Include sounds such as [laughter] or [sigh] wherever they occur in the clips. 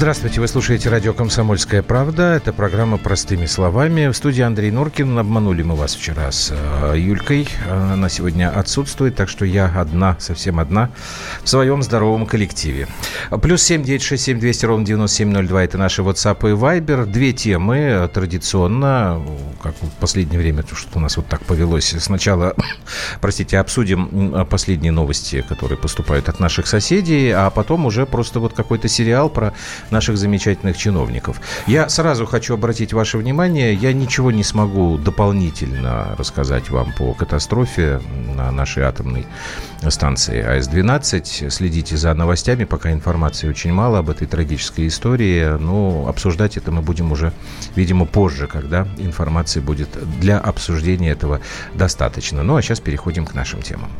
Здравствуйте, вы слушаете радио «Комсомольская правда». Это программа «Простыми словами». В студии Андрей Норкин. Обманули мы вас вчера с э, Юлькой. Она сегодня отсутствует, так что я одна, совсем одна, в своем здоровом коллективе. Плюс семь девять шесть семь двести ровно девяносто семь ноль два. Это наши WhatsApp и Viber. Две темы э, традиционно, как в последнее время, то, что у нас вот так повелось. Сначала, [coughs] простите, обсудим последние новости, которые поступают от наших соседей, а потом уже просто вот какой-то сериал про наших замечательных чиновников. Я сразу хочу обратить ваше внимание, я ничего не смогу дополнительно рассказать вам по катастрофе на нашей атомной станции АЭС-12. Следите за новостями, пока информации очень мало об этой трагической истории. Но обсуждать это мы будем уже, видимо, позже, когда информации будет для обсуждения этого достаточно. Ну а сейчас переходим к нашим темам.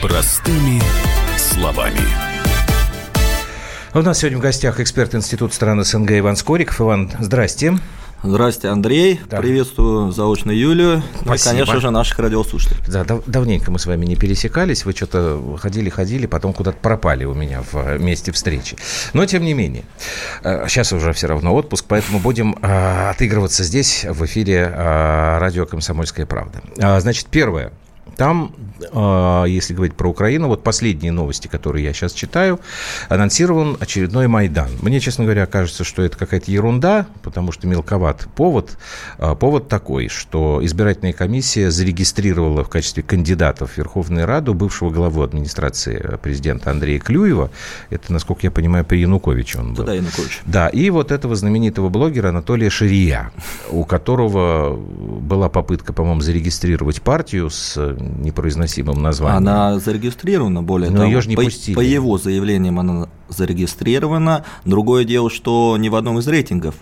Простыми словами. У нас сегодня в гостях эксперт Института стран СНГ Иван Скориков. Иван, здрасте. Здрасте, Андрей. Да. Приветствую заочно Юлию. Спасибо. Ну и, конечно же, наших радиослушателей. Да, дав- давненько мы с вами не пересекались. Вы что-то ходили-ходили, потом куда-то пропали у меня в э, месте встречи. Но, тем не менее, сейчас э, уже все равно отпуск, поэтому будем э, отыгрываться здесь, в эфире радио «Комсомольская правда». Значит, первое. Там, а, если говорить про Украину, вот последние новости, которые я сейчас читаю, анонсирован очередной Майдан. Мне, честно говоря, кажется, что это какая-то ерунда, потому что мелковат повод. А, повод такой, что избирательная комиссия зарегистрировала в качестве кандидатов в Верховную Раду бывшего главу администрации президента Андрея Клюева. Это, насколько я понимаю, при Януковиче он был. Да, Янукович. Да, и вот этого знаменитого блогера Анатолия Ширия, у которого была попытка, по-моему, зарегистрировать партию с непроизносимым названием. Она зарегистрирована, более Но того, ее же не по, пустили. по его заявлениям она зарегистрирована. Другое дело, что ни в одном из рейтингов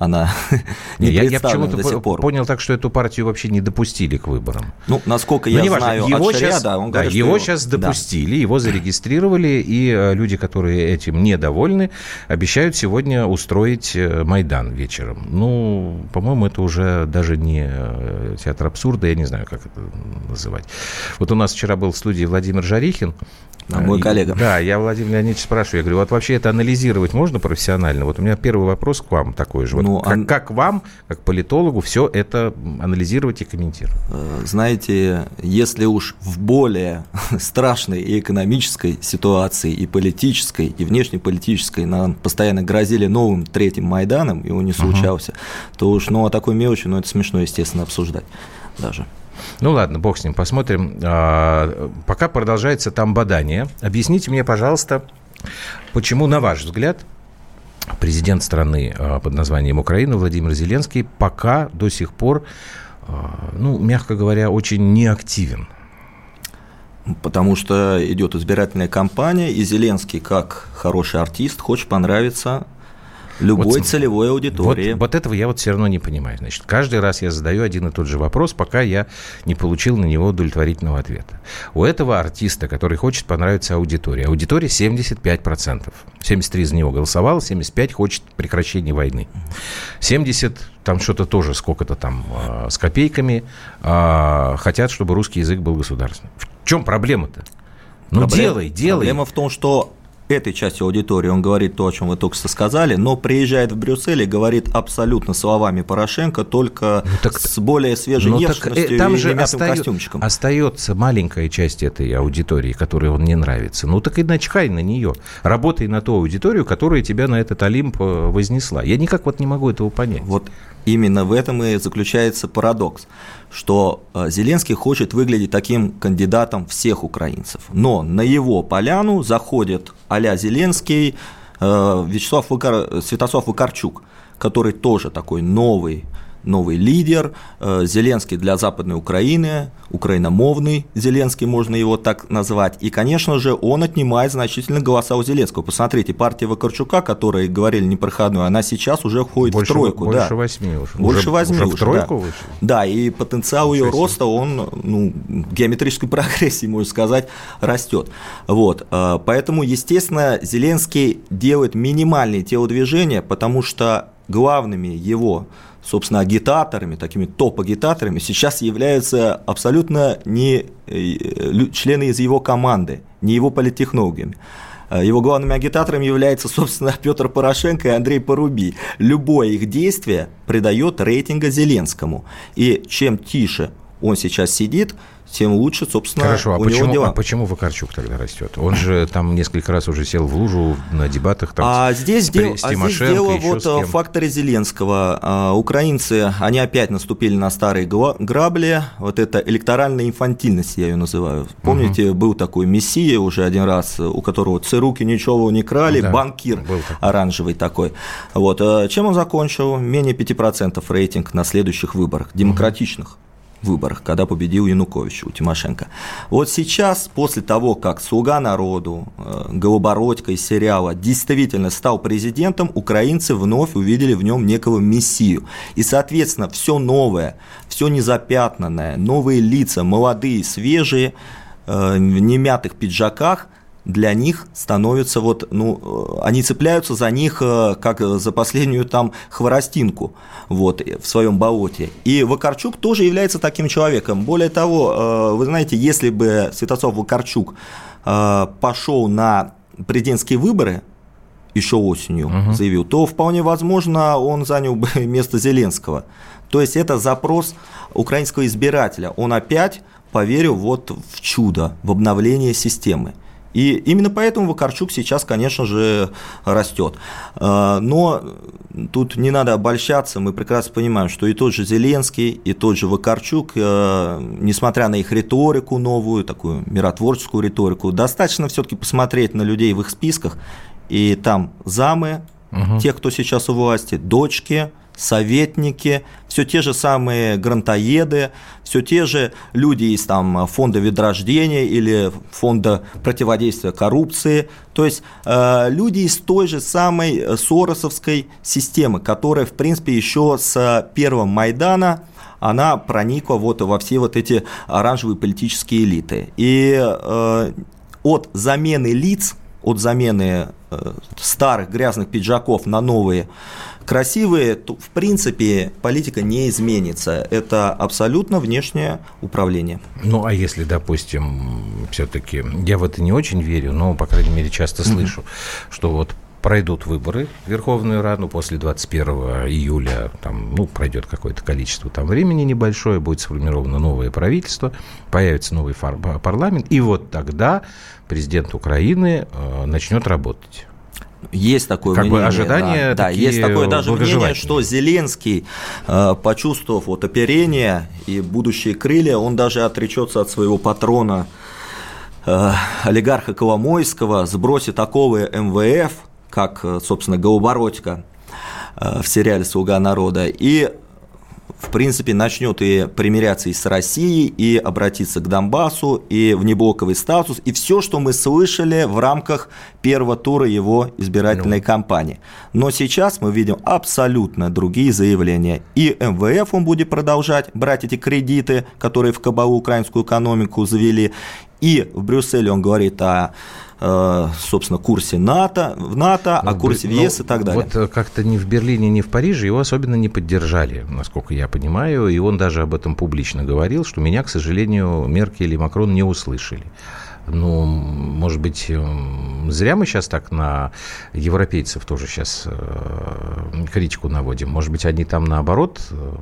она [laughs] не я, я почему-то до сих пор. понял так, что эту партию вообще не допустили к выборам. Ну, насколько я знаю его от сейчас, Шариада, он да, говорит, его что... сейчас допустили, да. его зарегистрировали, и э, люди, которые этим недовольны, обещают сегодня устроить э, Майдан вечером. Ну, по-моему, это уже даже не э, театр абсурда, я не знаю, как это называть. Вот у нас вчера был в студии Владимир Жарихин, а мой коллега. Да, я Владимир Леонидович спрашиваю, я говорю, вот вообще это анализировать можно профессионально? Вот у меня первый вопрос к вам такой же. Вот ну, как, ан... как вам, как политологу, все это анализировать и комментировать? Э, знаете, если уж в более [laughs] страшной и экономической ситуации, и политической, и внешнеполитической нам постоянно грозили новым третьим Майданом, и он не случался, uh-huh. то уж, ну, о такой мелочи, ну, это смешно, естественно, обсуждать даже. Ну ладно, бог с ним, посмотрим. А, пока продолжается там бадание. Объясните мне, пожалуйста, почему, на ваш взгляд, президент страны а, под названием Украина Владимир Зеленский пока до сих пор, а, ну, мягко говоря, очень неактивен? Потому что идет избирательная кампания, и Зеленский, как хороший артист, хочет понравиться любой вот, целевой аудитории. Вот, вот этого я вот все равно не понимаю. Значит, каждый раз я задаю один и тот же вопрос, пока я не получил на него удовлетворительного ответа. У этого артиста, который хочет понравиться аудитории, аудитория 75%. 73 за него голосовало, 75 хочет прекращения войны. 70 там что-то тоже сколько-то там э, с копейками э, хотят, чтобы русский язык был государственным. В чем проблема-то? Ну, Проблем, делай, делай. Проблема в том, что этой части аудитории он говорит то, о чем вы только что сказали, но приезжает в Брюссель и говорит абсолютно словами Порошенко, только ну, так, с более свежей ну, внешностью так, э, там и же остаю, костюмчиком. Остается маленькая часть этой аудитории, которой он не нравится. Ну так и начкай на нее. Работай на ту аудиторию, которая тебя на этот Олимп э, вознесла. Я никак вот не могу этого понять. Вот именно в этом и заключается парадокс, что э, Зеленский хочет выглядеть таким кандидатом всех украинцев. Но на его поляну заходит а Зеленский э, Вячеслав Выкар... Святослав Вакарчук, который тоже такой новый новый лидер, э, Зеленский для Западной Украины, украиномовный Зеленский, можно его так назвать. И, конечно же, он отнимает значительно голоса у Зеленского. Посмотрите, партия Вакарчука, которая говорили непроходную, она сейчас уже входит больше, в тройку. Больше да. восьми уже. Больше уже. уже, в тройку да. вышел? Да, и потенциал ее роста, он, ну, геометрической [laughs] прогрессии, можно сказать, растет. Вот. Э, поэтому, естественно, Зеленский делает минимальные телодвижения, потому что главными его собственно, агитаторами, такими топ-агитаторами сейчас являются абсолютно не э, члены из его команды, не его политтехнологами. Его главными агитаторами являются, собственно, [laughs] Петр Порошенко и Андрей Поруби. Любое их действие придает рейтинга Зеленскому. И чем тише он сейчас сидит, тем лучше, собственно, Хорошо, а у почему, него дела. А почему Вакарчук тогда растет? Он же там несколько раз уже сел в лужу на дебатах. Там, а здесь, с, дел, с а здесь дело вот в кем. факторе Зеленского. А, украинцы, они опять наступили на старые грабли. Вот это электоральная инфантильность, я ее называю. Помните, угу. был такой мессия уже один раз, у которого ЦРУки ничего не крали, да, банкир оранжевый такой. Вот. А чем он закончил? Менее 5% рейтинг на следующих выборах, демократичных. Угу выборах, когда победил Янукович у Тимошенко. Вот сейчас, после того, как «Слуга народу», э, Голобородько из сериала действительно стал президентом, украинцы вновь увидели в нем некого мессию. И, соответственно, все новое, все незапятнанное, новые лица, молодые, свежие, э, в немятых пиджаках – для них становятся вот, ну, э, они цепляются за них э, как за последнюю там хворостинку вот, в своем болоте. И Вакарчук тоже является таким человеком. Более того, э, вы знаете, если бы Святослав Вакарчук пошел на президентские выборы, еще осенью угу. заявил, то вполне возможно он занял бы [laughs] место Зеленского. То есть это запрос украинского избирателя. Он опять поверил вот в чудо, в обновление системы. И именно поэтому Вакарчук сейчас, конечно же, растет. А, но тут не надо обольщаться, мы прекрасно понимаем, что и тот же Зеленский, и тот же Вакарчук, а, несмотря на их риторику новую, такую миротворческую риторику, достаточно все-таки посмотреть на людей в их списках, и там замы, угу. те, кто сейчас у власти, дочки, советники, все те же самые грантоеды, все те же люди из там, фонда ведрождения или фонда противодействия коррупции, то есть э, люди из той же самой соросовской системы, которая, в принципе, еще с первого Майдана она проникла вот во все вот эти оранжевые политические элиты. И э, от замены лиц, от замены старых грязных пиджаков на новые красивые, то, в принципе, политика не изменится. Это абсолютно внешнее управление. Ну, а если, допустим, все-таки, я в это не очень верю, но, по крайней мере, часто слышу, mm-hmm. что вот пройдут выборы в Верховную Раду после 21 июля, там, ну, пройдет какое-то количество там времени небольшое, будет сформировано новое правительство, появится новый парламент, и вот тогда президент Украины э, начнет работать. Есть такое как мнение. Бы ожидания да, да, есть такое даже мнение, что Зеленский, э, почувствовав вот оперение и будущие крылья, он даже отречется от своего патрона э, олигарха Коломойского, сбросит оковы МВФ, как, э, собственно, Голобородько в сериале «Слуга народа», и в принципе, начнет и примиряться и с Россией, и обратиться к Донбассу, и в неблоковый статус, и все, что мы слышали в рамках первого тура его избирательной ну. кампании. Но сейчас мы видим абсолютно другие заявления. И МВФ он будет продолжать брать эти кредиты, которые в кабалу украинскую экономику завели, и в Брюсселе он говорит о Э, собственно, курсе НАТО, в НАТО, о ну, курсе в ЕС ну, и так далее. Вот э, как-то ни в Берлине, ни в Париже его особенно не поддержали, насколько я понимаю, и он даже об этом публично говорил, что меня, к сожалению, Меркель и Макрон не услышали. Ну, может быть, эм, зря мы сейчас так на европейцев тоже сейчас э, критику наводим. Может быть, они там наоборот э,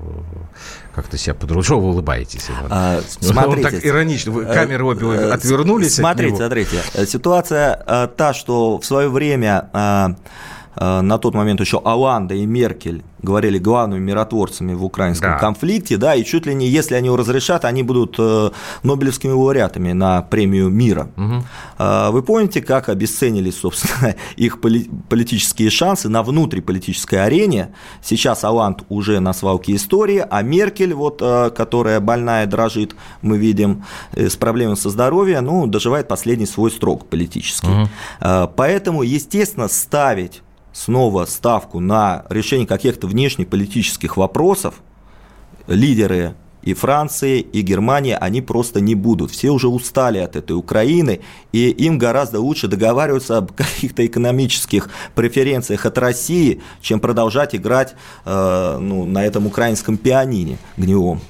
как-то себя по-другому [laughs] улыбаетесь. А, [laughs] смотрите, Он так иронично. Вы, камеры обе э, отвернулись Смотрите, смотрите. Ситуация та, что в свое время Э, на тот момент еще Оланда и Меркель говорили главными миротворцами в украинском да. конфликте, да, и чуть ли не, если они его разрешат, они будут э, нобелевскими лауреатами на премию мира. Угу. Вы помните, как обесценили, собственно, [laughs] их политические шансы на внутриполитической арене? Сейчас Оланд уже на свалке истории, а Меркель, вот, которая больная, дрожит, мы видим, с проблемами со здоровьем, ну, доживает последний свой срок политический. Угу. Поэтому, естественно, ставить снова ставку на решение каких-то внешнеполитических вопросов, лидеры и Франции, и Германии, они просто не будут. Все уже устали от этой Украины, и им гораздо лучше договариваться об каких-то экономических преференциях от России, чем продолжать играть э, ну, на этом украинском пианине гнилом.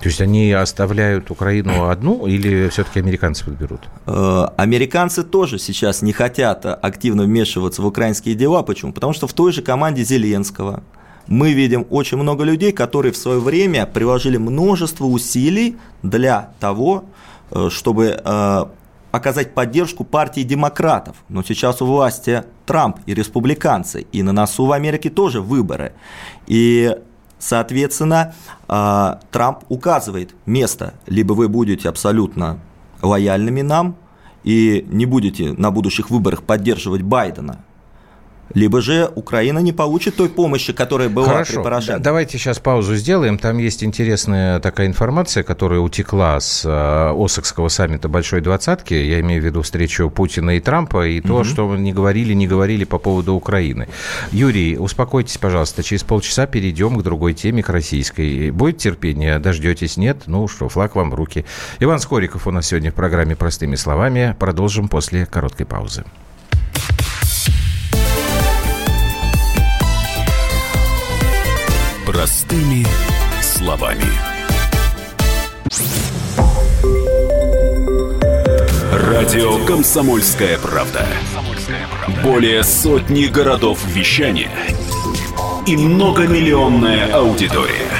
То есть они оставляют Украину одну или все-таки американцы подберут? Э, американцы тоже сейчас не хотят активно вмешиваться в украинские дела. Почему? Потому что в той же команде Зеленского мы видим очень много людей, которые в свое время приложили множество усилий для того, э, чтобы э, оказать поддержку партии демократов. Но сейчас у власти Трамп и республиканцы, и на носу в Америке тоже выборы. И Соответственно, а, Трамп указывает место, либо вы будете абсолютно лояльными нам и не будете на будущих выборах поддерживать Байдена, либо же Украина не получит той помощи, которая была Хорошо. при Порошенко. Давайте сейчас паузу сделаем. Там есть интересная такая информация, которая утекла с э, Осакского саммита Большой Двадцатки. Я имею в виду встречу Путина и Трампа и угу. то, что не говорили, не говорили по поводу Украины. Юрий, успокойтесь, пожалуйста. Через полчаса перейдем к другой теме, к российской. Будет терпение? Дождетесь? Нет? Ну что, флаг вам в руки. Иван Скориков у нас сегодня в программе «Простыми словами». Продолжим после короткой паузы. Простыми словами. Радио Комсомольская правда". Более сотни городов вещания и многомиллионная аудитория.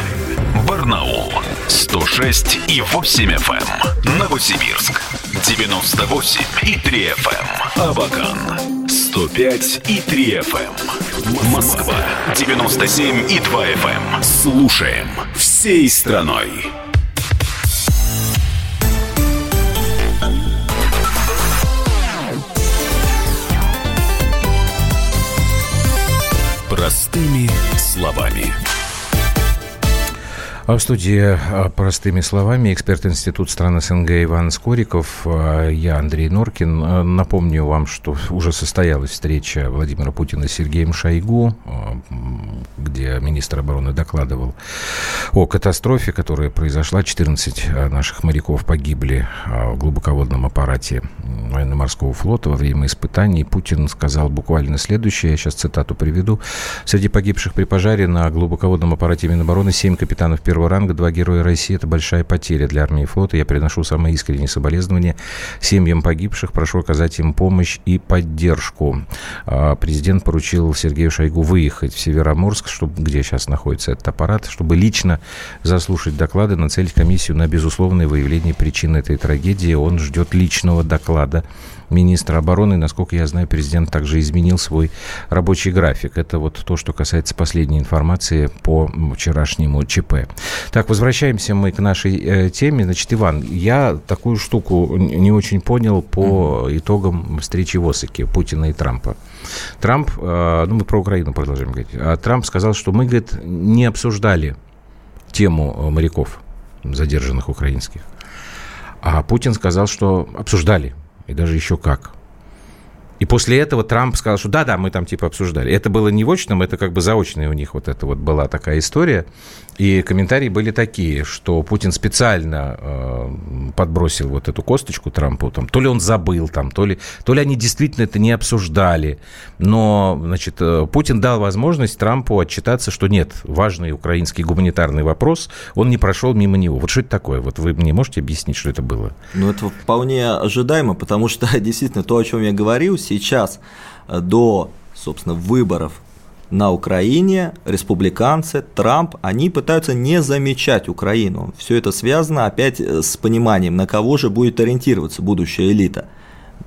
Барнаул 106 и 8 FM. Эм. Новосибирск 98 и 3 FM. Эм. Абакан 105 и 3 FM. Эм. Москва 97 и 2 FM. Слушаем всей страной. Простыми словами. А в студии а, простыми словами эксперт Института стран СНГ Иван Скориков, а, я Андрей Норкин. Напомню вам, что уже состоялась встреча Владимира Путина с Сергеем Шойгу, где министр обороны докладывал о катастрофе, которая произошла. 14 наших моряков погибли в глубоководном аппарате военно-морского флота во время испытаний. Путин сказал буквально следующее, я сейчас цитату приведу. Среди погибших при пожаре на глубоководном аппарате Минобороны 7 капитанов первого первого ранга, два героя России. Это большая потеря для армии и флота. Я приношу самые искренние соболезнования семьям погибших. Прошу оказать им помощь и поддержку. А, президент поручил Сергею Шойгу выехать в Североморск, чтобы, где сейчас находится этот аппарат, чтобы лично заслушать доклады, нацелить комиссию на безусловное выявление причин этой трагедии. Он ждет личного доклада министра обороны. Насколько я знаю, президент также изменил свой рабочий график. Это вот то, что касается последней информации по вчерашнему ЧП. Так, возвращаемся мы к нашей э, теме. Значит, Иван, я такую штуку не очень понял по mm-hmm. итогам встречи в Осаке Путина и Трампа. Трамп, э, ну мы про Украину продолжаем говорить, а Трамп сказал, что мы, говорит, не обсуждали тему э, моряков задержанных украинских. А Путин сказал, что обсуждали и даже еще как. И после этого Трамп сказал, что да-да, мы там типа обсуждали. Это было не в очном, это как бы заочная у них вот это вот была такая история. И комментарии были такие, что Путин специально э, подбросил вот эту косточку Трампу, там, то ли он забыл, там, то, ли, то ли они действительно это не обсуждали. Но, значит, э, Путин дал возможность Трампу отчитаться, что нет, важный украинский гуманитарный вопрос, он не прошел мимо него. Вот что это такое? Вот вы мне можете объяснить, что это было? Ну, это вполне ожидаемо, потому что [laughs] действительно то, о чем я говорил, сейчас э, до, собственно, выборов на Украине республиканцы, Трамп, они пытаются не замечать Украину. Все это связано опять э, с пониманием, на кого же будет ориентироваться будущая элита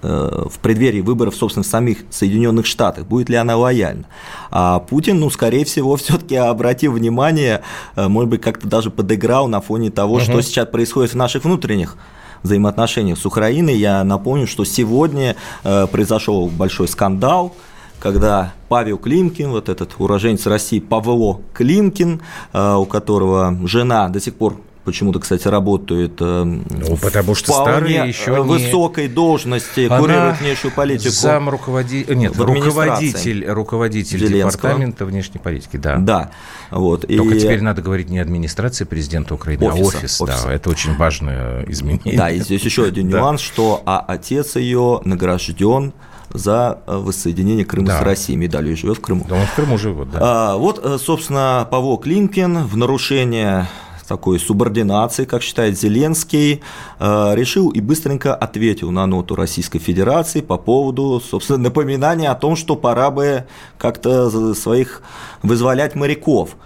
э, в преддверии выборов, собственно, в самих Соединенных Штатах, будет ли она лояльна. А Путин, ну, скорее всего, [laughs] все-таки обратил внимание, может быть, как-то даже подыграл на фоне того, угу. что сейчас происходит в наших внутренних взаимоотношениях с Украиной. Я напомню, что сегодня произошел большой скандал, когда Павел Климкин, вот этот уроженец России Павло Климкин, э, у которого жена до сих пор почему-то, кстати, работает э, ну, потому что старые еще высокой не... должности, Она курирует внешнюю политику. Зам руководитель, нет, руководитель, руководитель департамента внешней политики, да. Да, вот. Только и... теперь надо говорить не администрация президента Украины, а офиса, а офис, офиса. да, это очень важное изменение. Да, и здесь еще один [laughs] нюанс, что а отец ее награжден за э, воссоединение Крыма да. с Россией медалью живет в Крыму. Да, он в Крыму живет, да. А, вот, э, собственно, Павло Климкин в нарушение такой субординации, как считает Зеленский, э, решил и быстренько ответил на ноту Российской Федерации по поводу, собственно, [laughs] напоминания о том, что пора бы как-то своих вызволять моряков.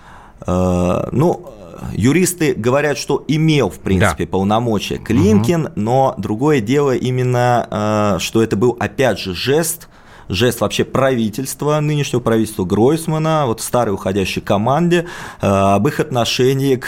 Э, ну, юристы говорят, что имел, в принципе, да. полномочия Климкин, угу. но другое дело именно, что это был, опять же, жест – жест вообще правительства, нынешнего правительства Гройсмана, вот старой уходящей команде, э, об их отношении к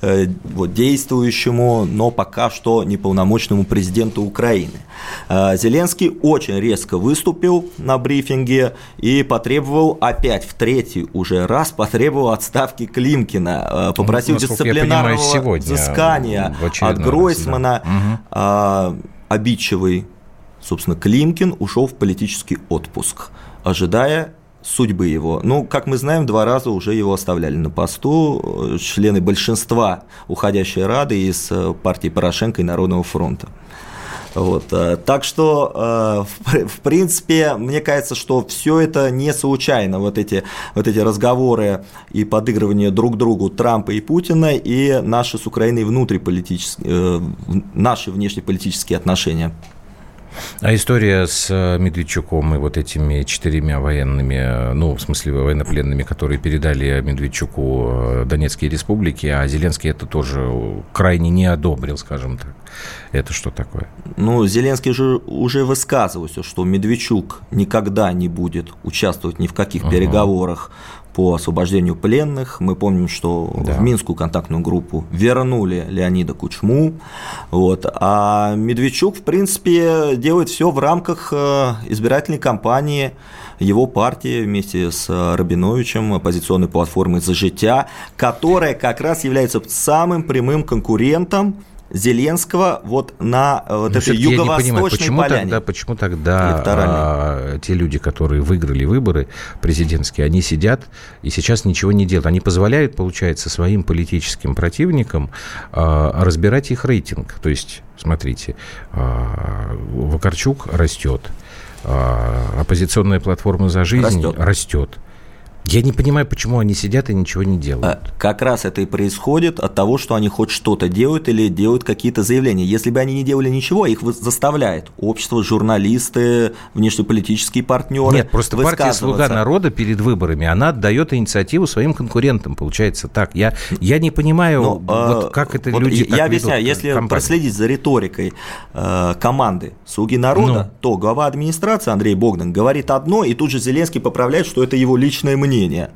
э, вот, действующему, но пока что неполномочному президенту Украины. Э, Зеленский очень резко выступил на брифинге и потребовал опять в третий уже раз потребовал отставки Климкина, попросил ну, дисциплинарного понимаю, взыскания от Гройсмана, раз, да. угу. обидчивый собственно, Климкин ушел в политический отпуск, ожидая судьбы его. Ну, как мы знаем, два раза уже его оставляли на посту члены большинства уходящей Рады из э, партии Порошенко и Народного фронта. Вот. Э, так что, э, в принципе, мне кажется, что все это не случайно, вот эти, вот эти разговоры и подыгрывание друг другу Трампа и Путина и наши с Украиной внутриполитические, наши внешнеполитические отношения. А история с э, Медведчуком и вот этими четырьмя военными, э, ну, в смысле военнопленными, которые передали Медведчуку э, Донецкие республики, а Зеленский это тоже крайне не одобрил, скажем так. Это что такое? Ну, Зеленский же уже высказывался, что Медведчук никогда не будет участвовать ни в каких uh-huh. переговорах по освобождению пленных. Мы помним, что да. в Минскую контактную группу вернули Леонида Кучму. Вот. А Медведчук, в принципе, делает все в рамках э, избирательной кампании его партии вместе с Рабиновичем, оппозиционной платформой «За життя», которая как раз является самым прямым конкурентом Зеленского вот на э, вот Но этой юго-восточной я не понимаю, почему поляне. Тогда, почему тогда а, те люди, которые выиграли выборы президентские, они сидят и сейчас ничего не делают? Они позволяют, получается, своим политическим противникам а, разбирать их рейтинг. То есть, смотрите, а, Вакарчук растет, а, оппозиционная платформа «За жизнь» растет. растет. Я не понимаю, почему они сидят и ничего не делают. А, как раз это и происходит от того, что они хоть что-то делают или делают какие-то заявления. Если бы они не делали ничего, их заставляет общество, журналисты, внешнеполитические партнеры. Нет, просто партия «Слуга народа» перед выборами, она отдает инициативу своим конкурентам, получается так. Я, я не понимаю, Но, вот а, как это вот люди Я объясняю, если компанию. проследить за риторикой э, команды «Слуги народа», ну. то глава администрации Андрей Богдан говорит одно, и тут же Зеленский поправляет, что это его личное мнение мнение.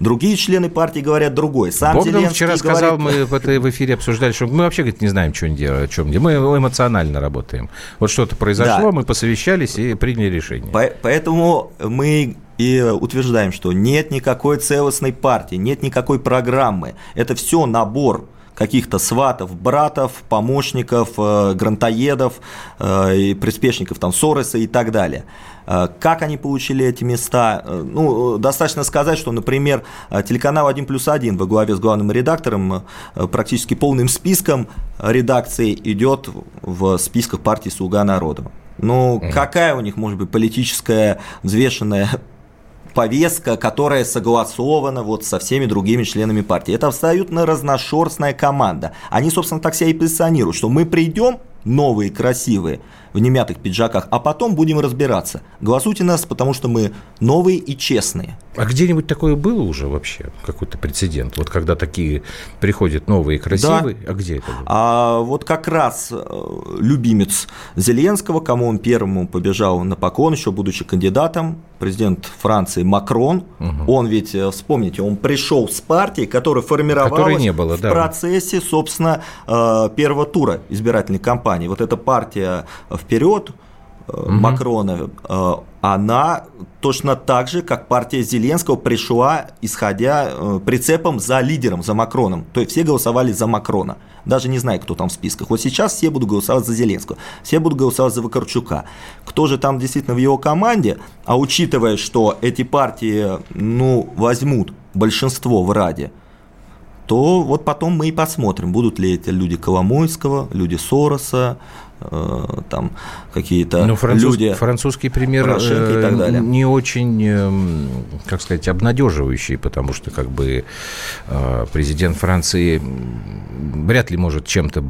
Другие члены партии говорят другое. Сам Богдан Зеленский вчера говорит... сказал, мы в, этой, в эфире обсуждали, что мы вообще говорит, не знаем, что делают, о чем мы эмоционально работаем. Вот что-то произошло, да. мы посовещались и приняли решение. По поэтому мы и утверждаем, что нет никакой целостной партии, нет никакой программы. Это все набор каких-то сватов, братов, помощников, э, грантоедов э, и приспешников там Сороса и так далее. Э, как они получили эти места? Ну, достаточно сказать, что, например, телеканал 1 плюс 1 во главе с главным редактором практически полным списком редакции идет в списках партии «Слуга народа». Ну, какая у них может быть политическая взвешенная повестка, которая согласована вот со всеми другими членами партии. Это абсолютно разношерстная команда. Они, собственно, так себя и позиционируют, что мы придем, новые, красивые, в немятых пиджаках, а потом будем разбираться. Голосуйте нас, потому что мы новые и честные. А где-нибудь такое было уже вообще, какой-то прецедент? Вот когда такие приходят новые красивые, да. а где это было? А вот как раз э, любимец Зеленского, кому он первому побежал на поклон, еще будучи кандидатом, президент Франции Макрон, угу. он ведь, э, вспомните, он пришел с партией, которая формировалась не было, в да. процессе, собственно, э, первого тура избирательной кампании. Вот эта партия вперед угу. Макрона, э, она точно так же, как партия Зеленского, пришла, исходя э, прицепом за лидером, за Макроном. То есть все голосовали за Макрона. Даже не знаю, кто там в списках. Вот сейчас все будут голосовать за Зеленского, все будут голосовать за Вакарчука. Кто же там действительно в его команде, а учитывая, что эти партии, ну, возьмут большинство в Раде, то вот потом мы и посмотрим, будут ли эти люди Коломойского, люди Сороса, там какие-то ну, француз, люди. Французский пример и так далее. не очень, как сказать, обнадеживающий, потому что как бы президент Франции вряд ли может чем-то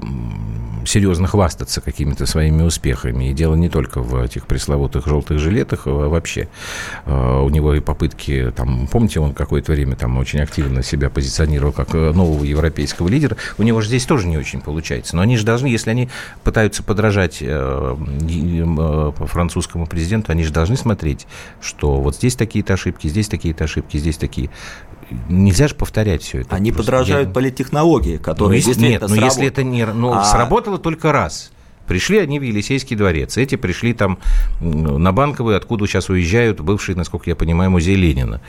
серьезно хвастаться какими-то своими успехами. И дело не только в этих пресловутых желтых жилетах, а вообще. У него и попытки, там, помните, он какое-то время там очень активно себя позиционировал как э, нового европейского лидера. У него же здесь тоже не очень получается. Но они же должны, если они пытаются подражать э, э, французскому президенту, они же должны смотреть, что вот здесь такие-то ошибки, здесь такие-то ошибки, здесь такие нельзя же повторять все это. Они просто. подражают я... политтехнологии, которые ну, если, Нет, но сработ... если это не... Ну, а... сработало только раз. Пришли они в Елисейский дворец. Эти пришли там на Банковый, откуда сейчас уезжают бывший, насколько я понимаю, музей Ленина.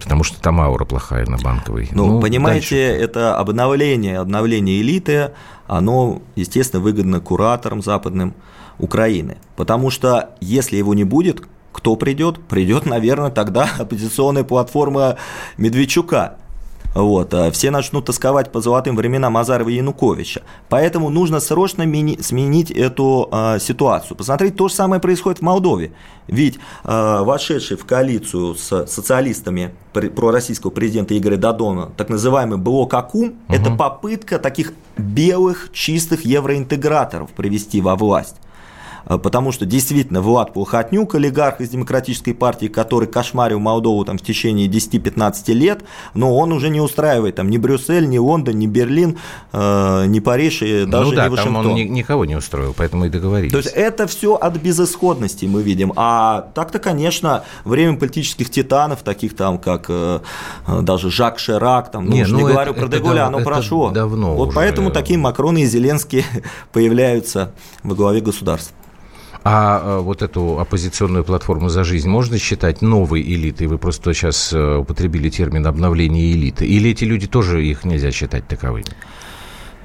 Потому что там аура плохая на Банковой. Ну, ну понимаете, дальше. это обновление, обновление элиты, оно, естественно, выгодно кураторам западным Украины. Потому что если его не будет, кто придет? Придет, [laughs] наверное, тогда оппозиционная платформа Медведчука. Вот. А все начнут тосковать по золотым временам Азарова и Януковича. Поэтому нужно срочно сменить эту э, ситуацию. Посмотрите, то же самое происходит в Молдове. Ведь э, вошедший в коалицию с социалистами пророссийского президента Игоря Дадона, так называемый блок АКУМ, угу. это попытка таких белых, чистых евроинтеграторов привести во власть. А, потому что действительно Влад Плохотнюк, олигарх из Демократической партии, который кошмарил Молдову там в течение 10-15 лет, но он уже не устраивает там ни Брюссель, ни Лондон, ни Берлин, э, ни Париж и ну даже ну да, не Вашингтон. Там он ни, никого не устроил, поэтому и договорились. То есть это все от безысходности мы видим. А так-то, конечно, время политических титанов, таких там, как э, даже Жак Ширак, там, ну, не, ну, не это, говорю про Деголя, оно прошло. Давно вот уже. поэтому такие Макроны и Зеленские [laughs] появляются во главе государства. А э, вот эту оппозиционную платформу «За жизнь» можно считать новой элитой? Вы просто сейчас э, употребили термин «обновление элиты». Или эти люди тоже их нельзя считать таковыми?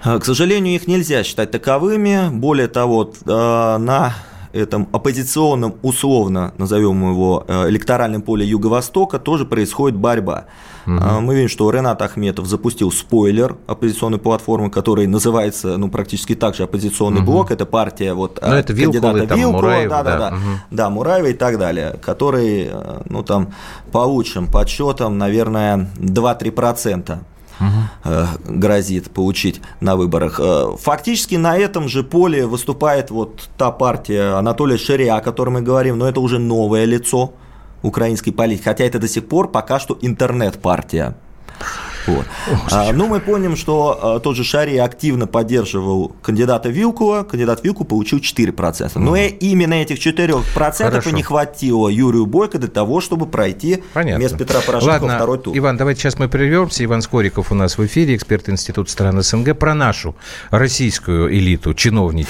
К сожалению, их нельзя считать таковыми. Более того, э, на этом оппозиционном, условно назовем его, э, электоральном поле Юго-Востока тоже происходит борьба. Угу. Мы видим, что Ренат Ахметов запустил спойлер оппозиционной платформы, который называется ну, практически так же оппозиционный угу. блок. Это партия вот, ну, это кандидата Вилкулы, Вилкула, Мураев, да, да, да, да, угу. да, Мураева и так далее, который ну, там, по лучшим подсчетам, наверное, 2-3% угу. грозит получить на выборах. Э, фактически на этом же поле выступает вот та партия Анатолия Ширя, о которой мы говорим, но это уже новое лицо украинской политики, хотя это до сих пор пока что интернет-партия. Вот. А, ну, мы помним, что а, тот же Шари активно поддерживал кандидата Вилкула. Кандидат Вилку получил 4%. Но угу. именно этих 4% Хорошо. и не хватило Юрию Бойко для того, чтобы пройти Понятно. вместо Петра Порошенко Ладно, второй тур. Иван, давайте сейчас мы прервемся. Иван Скориков у нас в эфире, эксперт Института стран СНГ. Про нашу российскую элиту, чиновнич...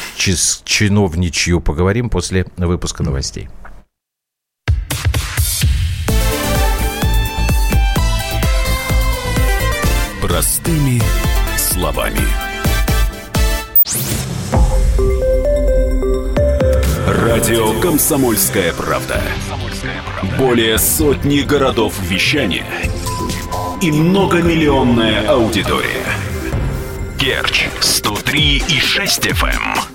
чиновничью поговорим после выпуска новостей. Простыми словами. Радио Комсомольская правда". Более сотни городов вещания и многомиллионная аудитория. Керчь 103 и 6 FM.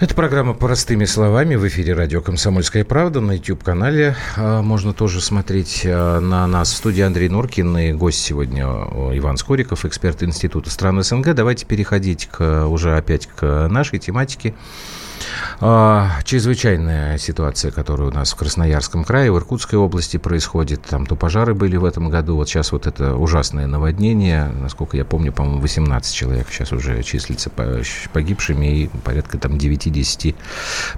Это программа «Простыми словами» в эфире радио «Комсомольская правда». На YouTube-канале а, можно тоже смотреть а, на нас. В студии Андрей Норкин и гость сегодня Иван Скориков, эксперт Института стран СНГ. Давайте переходить к, уже опять к нашей тематике. А, чрезвычайная ситуация, которая у нас в Красноярском крае, в Иркутской области происходит. Там то пожары были в этом году, вот сейчас вот это ужасное наводнение. Насколько я помню, по-моему, 18 человек сейчас уже числится погибшими и порядка там 9-10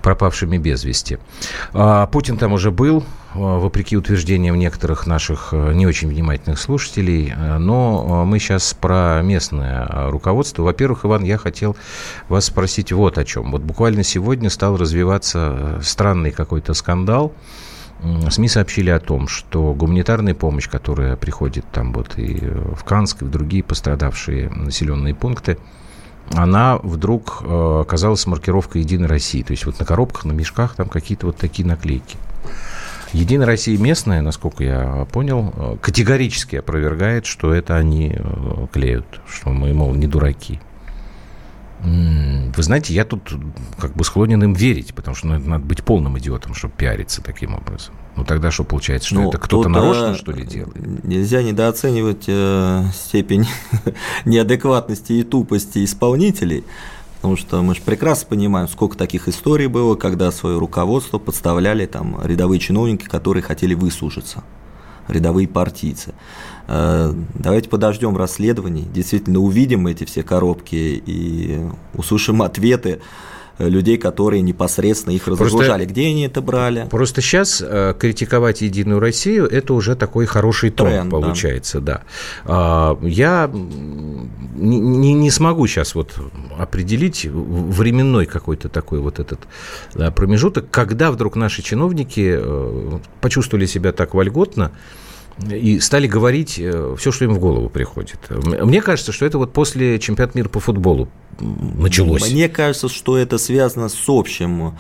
пропавшими без вести. А, Путин там уже был, вопреки утверждениям некоторых наших э, не очень внимательных слушателей. Э, но мы сейчас про местное руководство. Во-первых, Иван, я хотел вас спросить вот о чем. Вот буквально сегодня стал развиваться странный какой-то скандал СМИ сообщили о том, что гуманитарная помощь, которая приходит там вот и в Канск, и в другие пострадавшие населенные пункты, она вдруг э, оказалась маркировкой «Единой России». То есть вот на коробках, на мешках там какие-то вот такие наклейки. Единая Россия местная, насколько я понял, э, категорически опровергает, что это они э, клеют, что мы, мол, не дураки. Вы знаете, я тут как бы склонен им верить, потому что ну, надо быть полным идиотом, чтобы пиариться таким образом. Ну тогда что получается, что ну, это кто-то нарочно, что ли, делает? Нельзя недооценивать э, степень [laughs] неадекватности и тупости исполнителей. Потому что мы же прекрасно понимаем, сколько таких историй было, когда свое руководство подставляли там рядовые чиновники, которые хотели выслужиться, рядовые партийцы. Э, давайте подождем расследований, действительно увидим эти все коробки и услышим ответы людей, которые непосредственно их разгружали. Где они это брали? Просто сейчас э, критиковать Единую Россию – это уже такой хороший тон Тренд, получается, да. да. Э, я не, не, не смогу сейчас вот определить временной какой-то такой вот этот промежуток, когда вдруг наши чиновники э, почувствовали себя так вольготно, и стали говорить э, все, что им в голову приходит. Мне кажется, что это вот после чемпионата мира по футболу началось. Мне кажется, что это связано с общим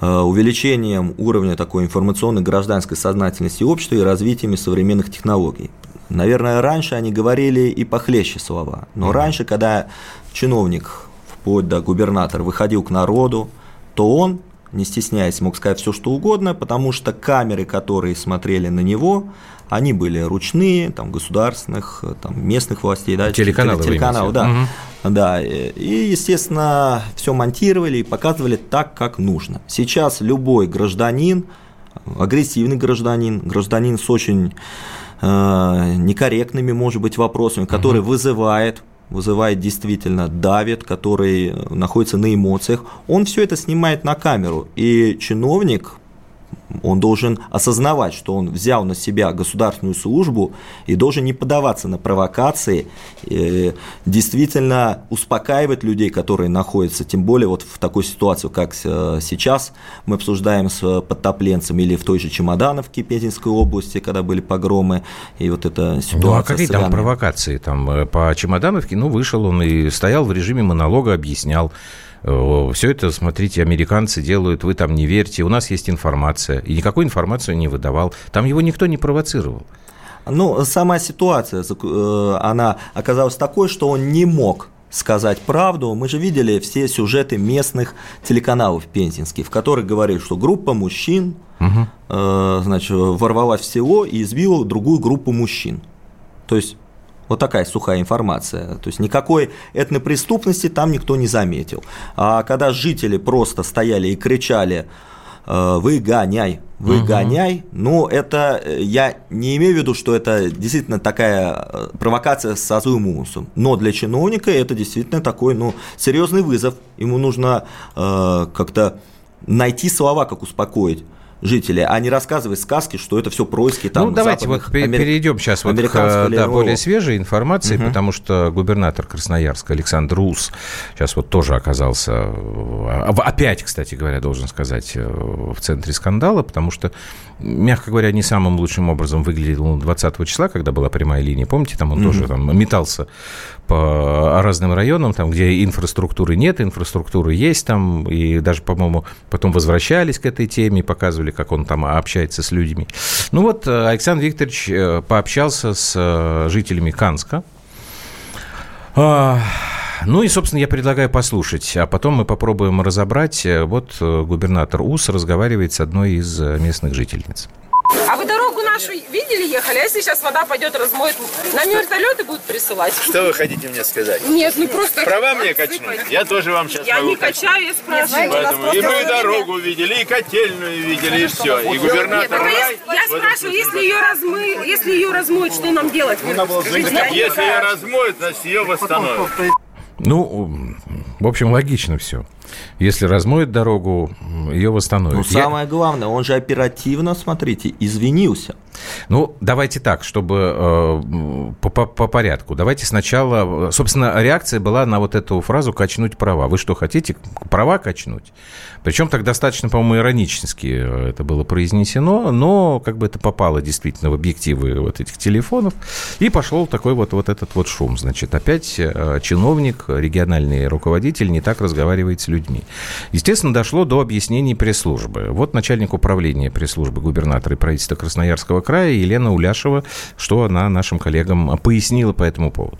э, увеличением уровня такой информационной гражданской сознательности общества и развитием современных технологий. Наверное, раньше они говорили и похлеще слова, но mm-hmm. раньше, когда чиновник, вплоть до губернатора, выходил к народу, то он, не стесняясь, мог сказать все, что угодно, потому что камеры, которые смотрели на него, они были ручные, там, государственных, там, местных властей, да, телеканалы, телеканалы да, угу. да, и, естественно, все монтировали и показывали так, как нужно. Сейчас любой гражданин, агрессивный гражданин, гражданин с очень э, некорректными, может быть, вопросами, который угу. вызывает вызывает действительно давит, который находится на эмоциях, он все это снимает на камеру. И чиновник, он должен осознавать, что он взял на себя государственную службу и должен не поддаваться на провокации, э, действительно успокаивать людей, которые находятся, тем более вот в такой ситуации, как э, сейчас мы обсуждаем с подтопленцем или в той же Чемодановке Пензенской области, когда были погромы, и вот эта ситуация. Ну а какие там провокации? Там э, по Чемодановке, ну вышел он и стоял в режиме монолога, объяснял, все это, смотрите, американцы делают, вы там не верьте, у нас есть информация. И никакую информацию не выдавал. Там его никто не провоцировал. Ну, сама ситуация, э, она оказалась такой, что он не мог сказать правду. Мы же видели все сюжеты местных телеканалов пензенских, в которых говорили, что группа мужчин угу. э, значит, ворвалась в село и избила другую группу мужчин. То есть вот такая сухая информация. То есть никакой этнопреступности там никто не заметил. А когда жители просто стояли и кричали «Э, «выгоняй», «выгоняй», угу. ну это э, я не имею в виду, что это действительно такая э, провокация с злым умыслом. Но для чиновника это действительно такой ну, серьезный вызов. Ему нужно э, как-то найти слова, как успокоить жителей, а не рассказывать сказки, что это все происки там. Ну, давайте вот Амер... перейдем сейчас вот к да, более свежей информации, угу. потому что губернатор Красноярска Александр Ус сейчас вот тоже оказался, а, опять, кстати говоря, должен сказать, э, в центре скандала, потому что мягко говоря, не самым лучшим образом выглядел 20 числа, когда была прямая линия. Помните, там он mm-hmm. тоже там, метался по разным районам, там, где инфраструктуры нет, инфраструктуры есть там, и даже, по-моему, потом возвращались к этой теме, показывали, как он там общается с людьми. Ну вот э, Александр Викторович э, пообщался с э, жителями Канска. А, ну и, собственно, я предлагаю послушать, а потом мы попробуем разобрать. Вот губернатор УС разговаривает с одной из местных жительниц. А вы дорогу нашу видели, ехали? А если сейчас вода пойдет, размоет, на вертолеты будут присылать? Что вы хотите мне сказать? Нет, ну просто... Права мне качнуть? Я тоже вам сейчас Я не качаю, я спрашиваю. Поэтому и мы дорогу видели, и котельную видели, и все. И губернатор Нет, рай... Я спрашиваю, если ее, размы... если ее размоют, что нам делать? Если ее размоют, значит ее восстановят. Ну, в общем, логично все. Если размоет дорогу, ее восстановят. Ну, самое главное, он же оперативно, смотрите, извинился. Ну, давайте так, чтобы э, по, по, по порядку. Давайте сначала... Собственно, реакция была на вот эту фразу «качнуть права». Вы что, хотите права качнуть? Причем так достаточно, по-моему, иронически это было произнесено, но как бы это попало действительно в объективы вот этих телефонов. И пошел такой вот, вот этот вот шум. Значит, опять э, чиновник, региональный руководитель не так разговаривает с людьми. Естественно, дошло до объяснений пресс-службы. Вот начальник управления пресс-службы губернатора и правительства Красноярского края Елена Уляшева, что она нашим коллегам пояснила по этому поводу.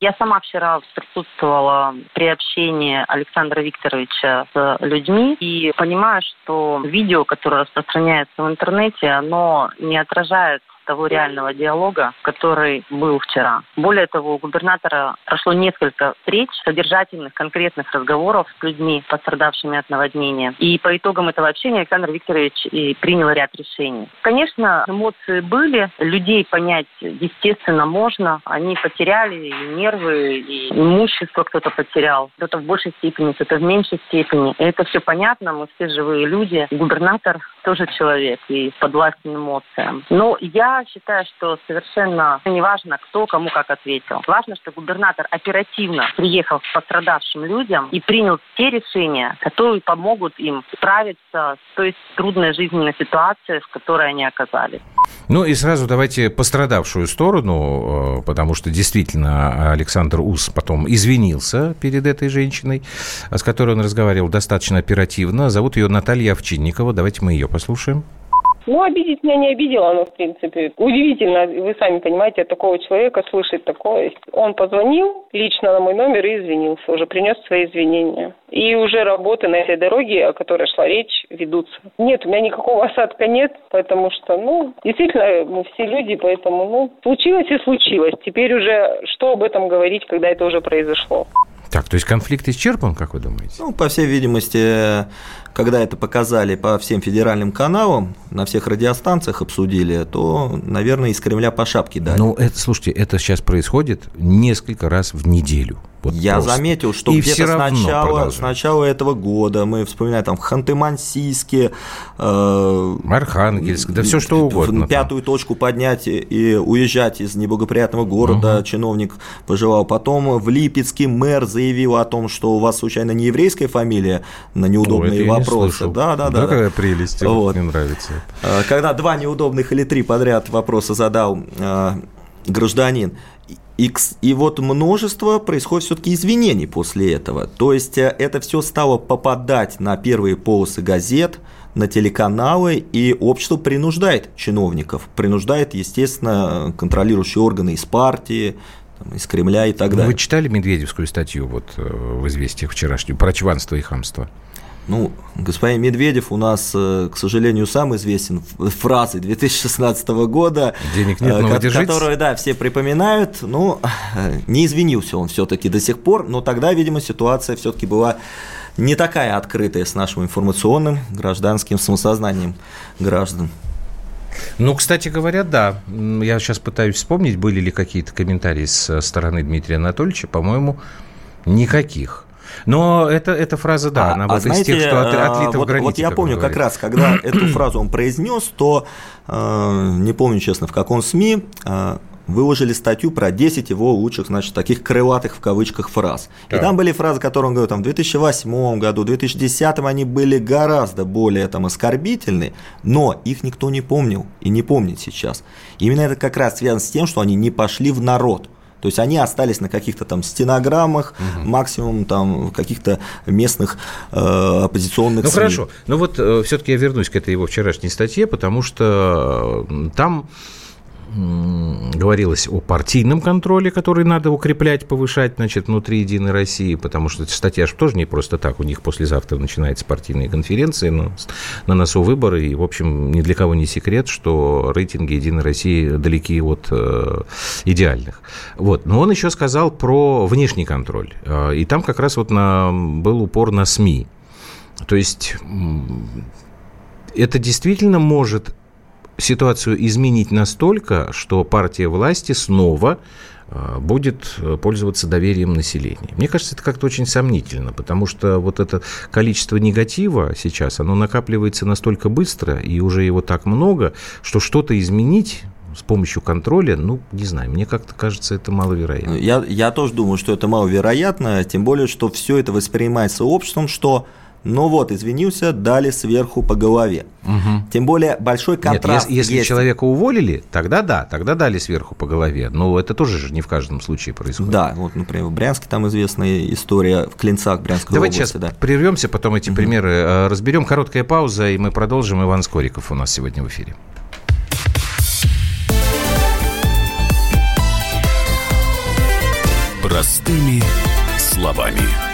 Я сама вчера присутствовала при общении Александра Викторовича с людьми и понимаю, что видео, которое распространяется в интернете, оно не отражает того реального диалога, который был вчера. Более того, у губернатора прошло несколько встреч, содержательных, конкретных разговоров с людьми, пострадавшими от наводнения. И по итогам этого общения Александр Викторович и принял ряд решений. Конечно, эмоции были, людей понять, естественно, можно. Они потеряли и нервы, и имущество кто-то потерял. Кто-то в большей степени, кто-то в меньшей степени. И это все понятно, мы все живые люди. Губернатор тоже человек и подвластен эмоциям. Но я считаю, что совершенно не важно, кто кому как ответил. Важно, что губернатор оперативно приехал к пострадавшим людям и принял те решения, которые помогут им справиться с той трудной жизненной ситуацией, в которой они оказались. Ну и сразу давайте пострадавшую сторону, э, потому что действительно Александр Ус потом извинился перед этой женщиной, с которой он разговаривал достаточно оперативно. Зовут ее Наталья Овчинникова. Давайте мы ее послушаем. Ну, обидеть меня не обидела она, в принципе. Удивительно, вы сами понимаете, от такого человека слышать такое. Он позвонил лично на мой номер и извинился, уже принес свои извинения. И уже работы на этой дороге, о которой шла речь, ведутся. Нет, у меня никакого осадка нет, потому что, ну, действительно, мы все люди, поэтому, ну, случилось и случилось. Теперь уже что об этом говорить, когда это уже произошло? Так, то есть конфликт исчерпан, как вы думаете? Ну, по всей видимости, когда это показали по всем федеральным каналам, на всех радиостанциях обсудили, то, наверное, из Кремля по шапке дали. Ну, это, слушайте, это сейчас происходит несколько раз в неделю. Вот Я просто. заметил, что и где-то с начала, с начала этого года мы вспоминаем там Ханты-Мансийске, э, Архангельск, да все что угодно. Пятую там. точку поднять и уезжать из неблагоприятного города угу. чиновник пожелал. Потом в Липецке мэр заявил о том, что у вас случайно не еврейская фамилия на неудобные Ой, вопросы. Да, да, да. Да, какая прелесть, вот. мне нравится. Э, когда два неудобных или три подряд вопроса задал э, гражданин, и, и вот множество происходит все-таки извинений после этого. То есть э, это все стало попадать на первые полосы газет, на телеканалы, и общество принуждает чиновников, принуждает, естественно, контролирующие органы из партии, там, из Кремля и так далее. Вы читали Медведевскую статью вот, э, в «Известиях» вчерашнюю про чванство и хамство? Ну, господин Медведев у нас, э, к сожалению, сам известен фразой 2016 года, Денег нет, но которую, да, все припоминают. Ну, [laughs] не извинился он все-таки до сих пор, но тогда, видимо, ситуация все-таки была не такая открытая с нашим информационным гражданским самосознанием граждан. Ну, кстати говоря, да. Я сейчас пытаюсь вспомнить, были ли какие-то комментарии с стороны Дмитрия Анатольевича. По-моему, никаких. Но это, эта фраза, да, а, она а вот знаете, из тех, что от, отлита вот, в граните. Вот я помню как раз, когда [clears throat] эту фразу он произнес, то, э, не помню, честно, в каком СМИ, э, выложили статью про 10 его лучших, значит, таких крылатых в кавычках фраз. Так. И там были фразы, которые он говорил, там, в 2008 году, в 2010 они были гораздо более там оскорбительны, но их никто не помнил и не помнит сейчас. Именно это как раз связано с тем, что они не пошли в народ. То есть они остались на каких-то там стенограммах, угу. максимум там каких-то местных э, оппозиционных Ну СМИ. хорошо, но вот э, все-таки я вернусь к этой его вчерашней статье, потому что там говорилось о партийном контроле, который надо укреплять, повышать, значит, внутри Единой России, потому что статья же тоже не просто так, у них послезавтра начинается партийная конференция, но на носу выборы, и, в общем, ни для кого не секрет, что рейтинги Единой России далеки от э, идеальных. Вот. Но он еще сказал про внешний контроль, э, и там как раз вот на, был упор на СМИ. То есть это действительно может ситуацию изменить настолько, что партия власти снова а, будет пользоваться доверием населения. Мне кажется, это как-то очень сомнительно, потому что вот это количество негатива сейчас, оно накапливается настолько быстро, и уже его так много, что что-то изменить с помощью контроля, ну, не знаю, мне как-то кажется, это маловероятно. Я, я тоже думаю, что это маловероятно, тем более, что все это воспринимается обществом, что ну вот, извинился, дали сверху по голове. Угу. Тем более большой контраст. Нет, если, если человека уволили, тогда да, тогда дали сверху по голове. Но это тоже же не в каждом случае происходит. Да, вот, например, в Брянске там известная история в Клинцах Брянской Давайте области. Давайте сейчас да. прервемся, потом эти угу. примеры э, разберем. Короткая пауза, и мы продолжим. Иван Скориков у нас сегодня в эфире. Простыми словами.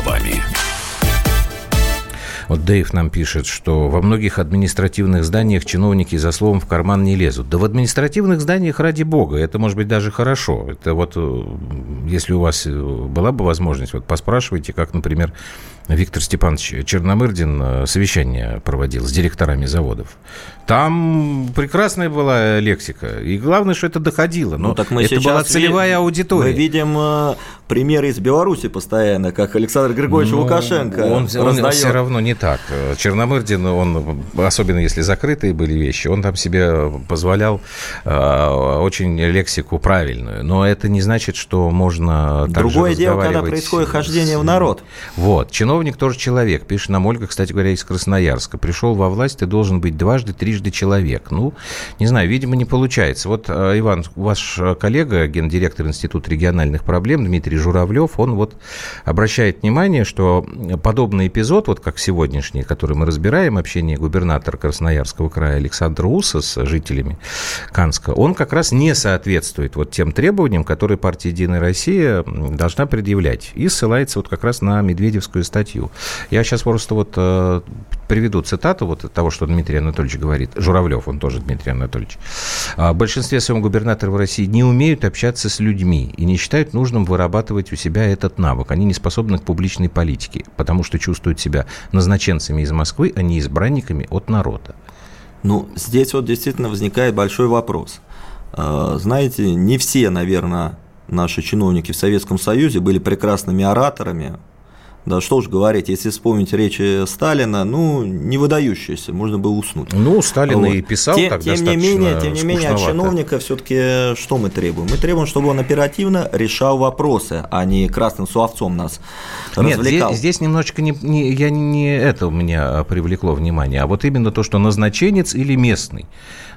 Словами. Вот Дэйв нам пишет, что во многих административных зданиях чиновники за словом в карман не лезут. Да в административных зданиях, ради бога, это может быть даже хорошо. Это вот, э, если у вас э, была бы возможность, вот поспрашивайте, как, например, Виктор Степанович Черномырдин э, совещание проводил с директорами заводов. Там прекрасная была лексика. И главное, что это доходило. Но ну, так мы это была целевая аудитория. Мы видим примеры из Беларуси постоянно, как Александр Григорьевич ну, Лукашенко он, он все равно не так. Черномырдин, он, особенно если закрытые были вещи, он там себе позволял э, очень лексику правильную. Но это не значит, что можно Другое дело, когда происходит хождение в народ. Вот. Чиновник тоже человек. Пишет нам Ольга, кстати говоря, из Красноярска. Пришел во власть, ты должен быть дважды, трижды человек. Ну, не знаю, видимо, не получается. Вот, э, Иван, ваш коллега, гендиректор Института региональных проблем Дмитрий Журавлев, он вот обращает внимание, что подобный эпизод, вот как сегодняшний, который мы разбираем, общение губернатора Красноярского края Александра Уса с жителями Канска, он как раз не соответствует вот тем требованиям, которые партия «Единая Россия» должна предъявлять. И ссылается вот как раз на Медведевскую статью. Я сейчас просто вот э, приведу цитату вот того, что Дмитрий Анатольевич говорит. Журавлев, он тоже Дмитрий Анатольевич. «А, в большинстве своем в России не умеют общаться с людьми и не считают нужным вырабатывать у себя этот навык. Они не способны к публичной политике, потому что чувствуют себя назначенцами из Москвы, а не избранниками от народа. Ну, здесь вот действительно возникает большой вопрос. А, знаете, не все, наверное, наши чиновники в Советском Союзе были прекрасными ораторами, да что уж говорить, если вспомнить речи Сталина, ну, не выдающиеся, можно было уснуть. Ну, Сталин вот. и писал тем, так тем не менее, Тем не менее, от чиновника все-таки что мы требуем? Мы требуем, чтобы он оперативно решал вопросы, а не красным словцом нас Нет, развлекал. Здесь, здесь немножечко не, не, я не это у меня привлекло внимание, а вот именно то, что назначенец или местный.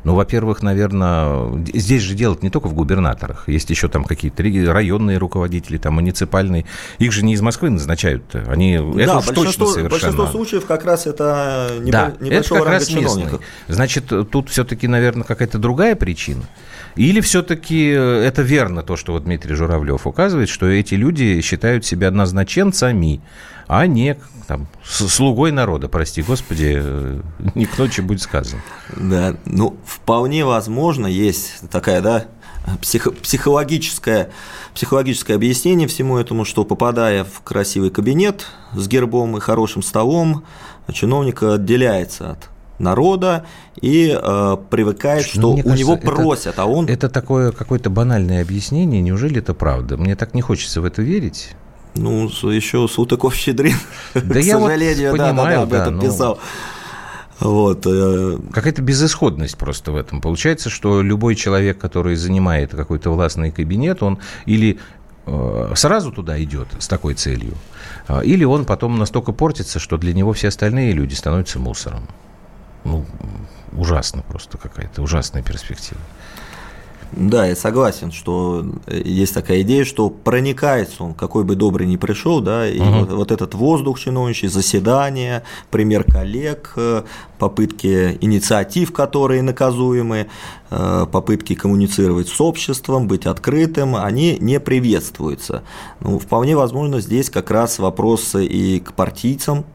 Ну, во-первых, наверное, здесь же дело не только в губернаторах. Есть еще там какие-то районные руководители, там муниципальные. Их же не из Москвы назначают. Они, да, это уж точно совершенно. большинство случаев как раз это небо, да, небольшого это как раз чиновников. Значит, тут все-таки, наверное, какая-то другая причина. Или все-таки это верно, то, что вот Дмитрий Журавлев указывает, что эти люди считают себя назначенцами, а не там, слугой народа, прости господи, э, не к ночи будет сказано. Да, ну, вполне возможно, есть такая, да, психо психологическое, психологическое объяснение всему этому, что попадая в красивый кабинет с гербом и хорошим столом, чиновник отделяется от народа и э, привыкает, что ну, у кажется, него просят, это, а он... Это такое какое-то банальное объяснение, неужели это правда? Мне так не хочется в это верить. Ну, еще Сутыков-Щедрин, да [laughs] к я сожалению, вот понимаю, да, да, об этом да, писал. Вот. Э, Какая-то безысходность просто в этом. Получается, что любой человек, который занимает какой-то властный кабинет, он или э, сразу туда идет с такой целью, э, или он потом настолько портится, что для него все остальные люди становятся мусором. Ну, ужасно просто какая-то, ужасная перспектива. Да, я согласен, что э, есть такая идея, что проникается он, какой бы добрый ни пришел, да, и угу. вот, вот этот воздух чиновничий, заседания, пример коллег, э, попытки инициатив, которые наказуемы, э, попытки коммуницировать с обществом, быть открытым, они не приветствуются. Ну, вполне возможно, здесь как раз вопросы и к партийцам,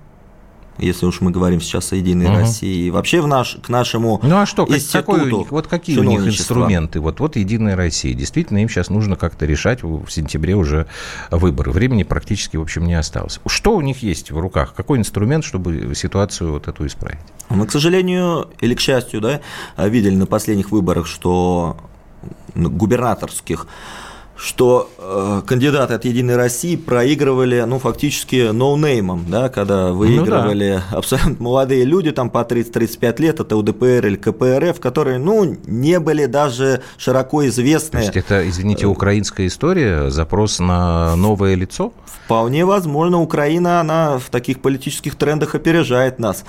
если уж мы говорим сейчас о Единой угу. России, и вообще в наш, к нашему Ну а что, какой у них, вот какие у них инструменты? Вот, вот Единая Россия. Действительно, им сейчас нужно как-то решать, в сентябре уже выборы. Времени практически, в общем, не осталось. Что у них есть в руках? Какой инструмент, чтобы ситуацию вот эту исправить? Мы, к сожалению, или к счастью, да, видели на последних выборах, что губернаторских что э, кандидаты от Единой России проигрывали, ну, фактически ноунеймом, да, когда выигрывали ну, да. абсолютно молодые люди, там по 30-35 лет, это УДПР или КПРФ, которые, ну, не были даже широко известны. То есть это, извините, украинская история, запрос на новое лицо? Вполне возможно, Украина, она в таких политических трендах опережает нас,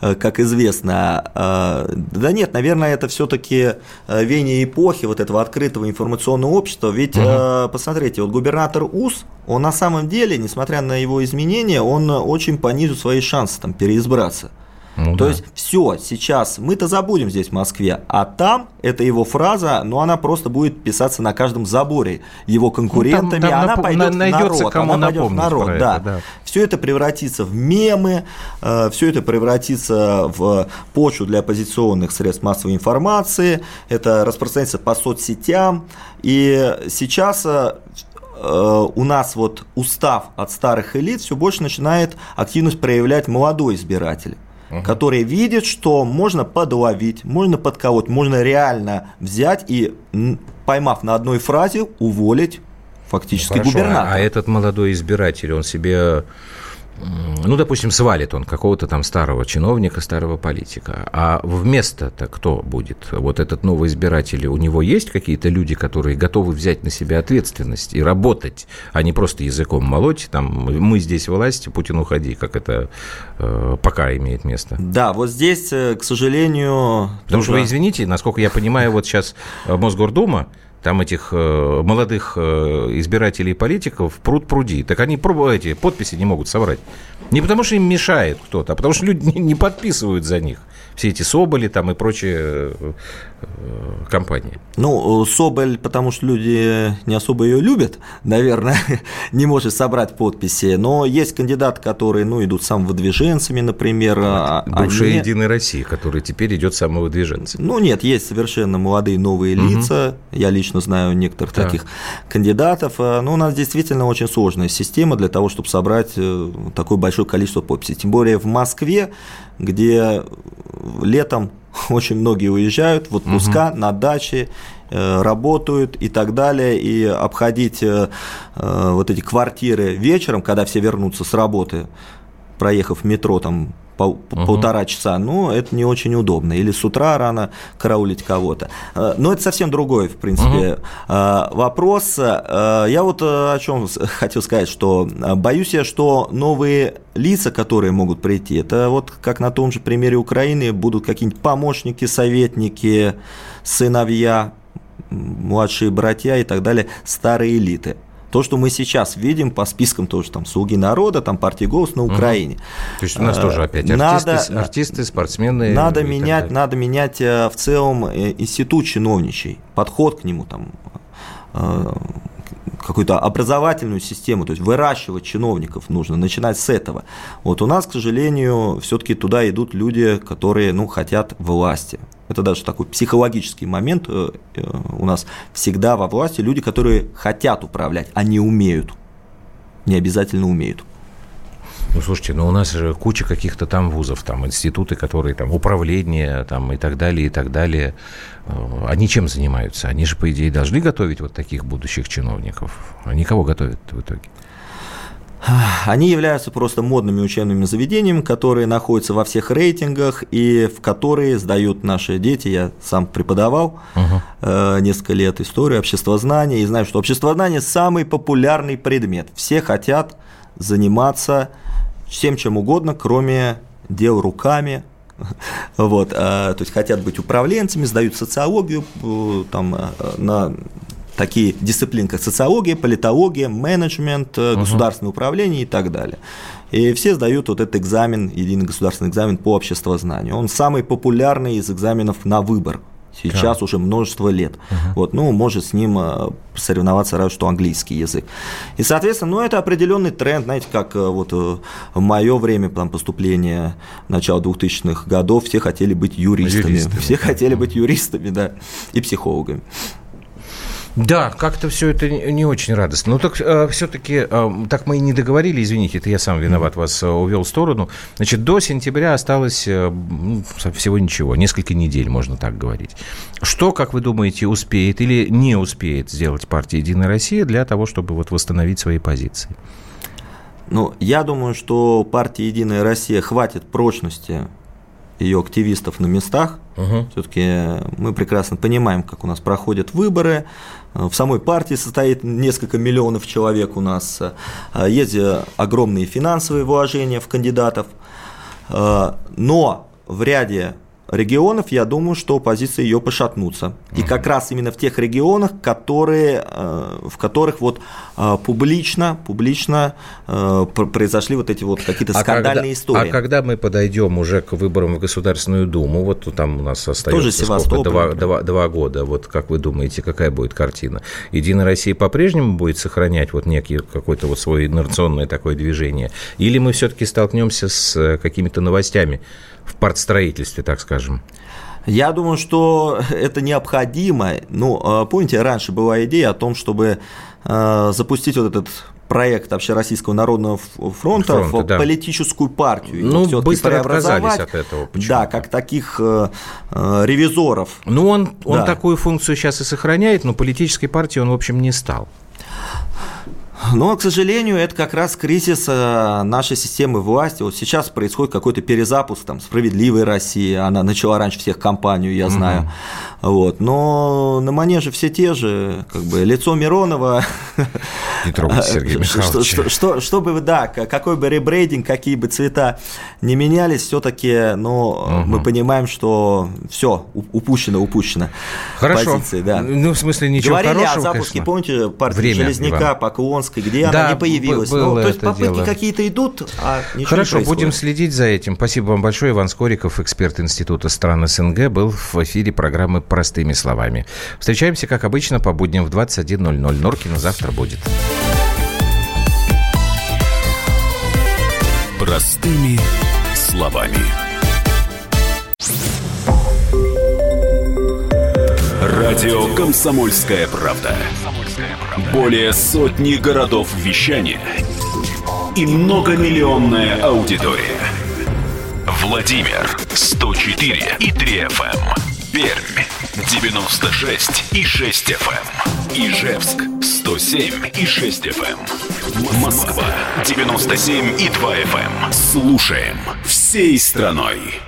э, как известно. Э, да нет, наверное, это все-таки э, веяние эпохи вот этого открытого информационного общества, ведь угу Э, посмотрите, вот губернатор УС, он на самом деле, несмотря на его изменения, он очень понизил свои шансы там переизбраться. Ну, То да. есть все, сейчас мы-то забудем здесь в Москве, а там эта его фраза, ну она просто будет писаться на каждом заборе его конкурентами, ну, там, там она нап... пойдет на, в народ, кому она пойдет в народ, это, да. да. Все это превратится в мемы, э, все это превратится в почву для оппозиционных средств массовой информации, это распространится по соцсетям, и сейчас э, у нас вот устав от старых элит все больше начинает активность проявлять молодой избиратель угу. который видит, что можно подловить, можно подколоть, можно реально взять и, поймав на одной фразе, уволить фактически ну, губернатора. А этот молодой избиратель, он себе ну, допустим, свалит он какого-то там старого чиновника, старого политика. А вместо-то кто будет? Вот этот новый избиратель, у него есть какие-то люди, которые готовы взять на себя ответственность и работать, а не просто языком молоть, там, мы здесь власть, Путин уходи, как это э, пока имеет место. Да, вот здесь, э, к сожалению... Потому тоже... что вы извините, насколько я понимаю, вот сейчас э, Мосгордума, там этих э, молодых э, избирателей и политиков пруд пруди. Так они эти подписи не могут собрать. Не потому, что им мешает кто-то, а потому, что люди [laughs] не, не подписывают за них все эти Соболи там и прочие э, компании. Ну, Соболь, потому что люди не особо ее любят, [laughs] наверное, [laughs] не может собрать подписи. Но есть кандидаты, которые, ну, идут самовыдвиженцами, например. Вот, бывшая они... Единая Россия, которая теперь идет самовыдвиженцами. Ну, нет, есть совершенно молодые новые угу. лица. Я лично знаю некоторых так. таких кандидатов. Но ну, у нас действительно очень сложная система для того, чтобы собрать э, такое большое количество подписей. Тем более в Москве, где летом [laughs] очень многие уезжают в отпуска, угу. на даче, э, работают и так далее, и обходить э, э, вот эти квартиры вечером, когда все вернутся с работы, проехав в метро там по, угу. полтора часа, ну, это не очень удобно. Или с утра рано караулить кого-то. Э, но это совсем другой, в принципе, угу. вопрос. Э, я вот о чем [laughs] хотел сказать, что боюсь я, что новые лица, которые могут прийти, это вот как на том же примере Украины, будут какие-нибудь помощники, советники, сыновья, младшие братья и так далее, старые элиты то, что мы сейчас видим по спискам тоже там «Слуги народа», там партии «Голос» на Украине. Угу. То есть у нас тоже опять артисты, надо, артисты спортсмены. Надо менять, надо менять э, в целом э, институт чиновничий, подход к нему там э, какую-то образовательную систему, то есть выращивать чиновников нужно, начинать с этого. Вот у нас, к сожалению, все-таки туда идут люди, которые ну, хотят власти. Это даже такой психологический момент. Э, э, у нас всегда во власти люди, которые хотят управлять, а не умеют. Не обязательно умеют. Ну, слушайте, ну у нас же куча каких-то там вузов, там институты, которые там управление там и так далее, и так далее. Э, они чем занимаются? Они же, по идее, должны готовить вот таких будущих чиновников. Они кого готовят в итоге? Они являются просто модными учебными заведениями, которые находятся во всех рейтингах и в которые сдают наши дети. Я сам преподавал uh-huh. несколько лет историю обществознания и знаю, что обществознание самый популярный предмет. Все хотят заниматься всем чем угодно, кроме дел руками, [laughs] Вот, то есть хотят быть управленцами, сдают социологию там, на такие дисциплины, как социология, политология, менеджмент, угу. государственное управление и так далее. И все сдают вот этот экзамен, единый государственный экзамен по обществознанию. Он самый популярный из экзаменов на выбор. Сейчас да. уже множество лет. Угу. Вот, ну, может с ним э, соревноваться разве что английский язык. И, соответственно, ну, это определенный тренд, знаете, как э, вот в мое время там, поступления начала 2000-х годов все хотели быть юристами. юристами. Все хотели быть юристами, да, и психологами. Да, как-то все это не очень радостно. Ну так э, все-таки, э, так мы и не договорили, извините, это я сам виноват, вас э, увел в сторону. Значит, до сентября осталось э, ну, всего ничего, несколько недель, можно так говорить. Что, как вы думаете, успеет или не успеет сделать партия «Единая Россия» для того, чтобы вот восстановить свои позиции? Ну, я думаю, что партии «Единая Россия» хватит прочности ее активистов на местах. Угу. Все-таки мы прекрасно понимаем, как у нас проходят выборы. В самой партии состоит несколько миллионов человек у нас. Есть огромные финансовые вложения в кандидатов. Но в ряде регионов, я думаю, что позиции ее пошатнутся. И как раз именно в тех регионах, которые, э, в которых вот э, публично, публично э, произошли вот эти вот какие-то а скандальные когда, истории. А когда мы подойдем уже к выборам в Государственную Думу, вот там у нас остается сколько, два, два, два года, вот как вы думаете, какая будет картина? Единая Россия по-прежнему будет сохранять вот некий какой-то вот свой инерционное такое движение? Или мы все-таки столкнемся с какими-то новостями, в партстроительстве, так скажем? Я думаю, что [laughs] это необходимо. Ну, а, помните, раньше была идея о том, чтобы а, запустить вот этот проект Общероссийского народного фронта, фронта в да. политическую партию. Ну, быстро отказались от этого. Да, как таких э, э, ревизоров. Ну, он, он да. такую функцию сейчас и сохраняет, но политической партией он, в общем, не стал. Но, к сожалению, это как раз кризис э, нашей системы власти. Вот сейчас происходит какой-то перезапуск там, справедливой России. Она начала раньше всех кампанию, я знаю. Угу. Вот. Но на манеже все те же. Как бы, лицо Миронова. Не трогайте Сергей [laughs] Михайлович. Что, что, чтобы, да, какой бы ребрейдинг, какие бы цвета не менялись, все-таки но угу. мы понимаем, что все упущено, упущено. Хорошо. Позиции, да. Ну, в смысле, ничего Говорили хорошего, о запуске, конечно. помните, партии Время, Железняка, Иван. Где да, она не появилась. ну, то есть попытки какие-то идут, а ничего Хорошо, не будем следить за этим. Спасибо вам большое. Иван Скориков, эксперт Института стран СНГ, был в эфире программы «Простыми словами». Встречаемся, как обычно, по будням в 21.00. Норкина завтра будет. Простыми словами. Радио «Комсомольская правда». Более сотни городов вещания и многомиллионная аудитория. Владимир 104 и 3 FM. Эм. Пермь 96 и 6 FM. Эм. Ижевск 107 и 6 FM. Эм. Москва 97 и 2 FM. Слушаем всей страной.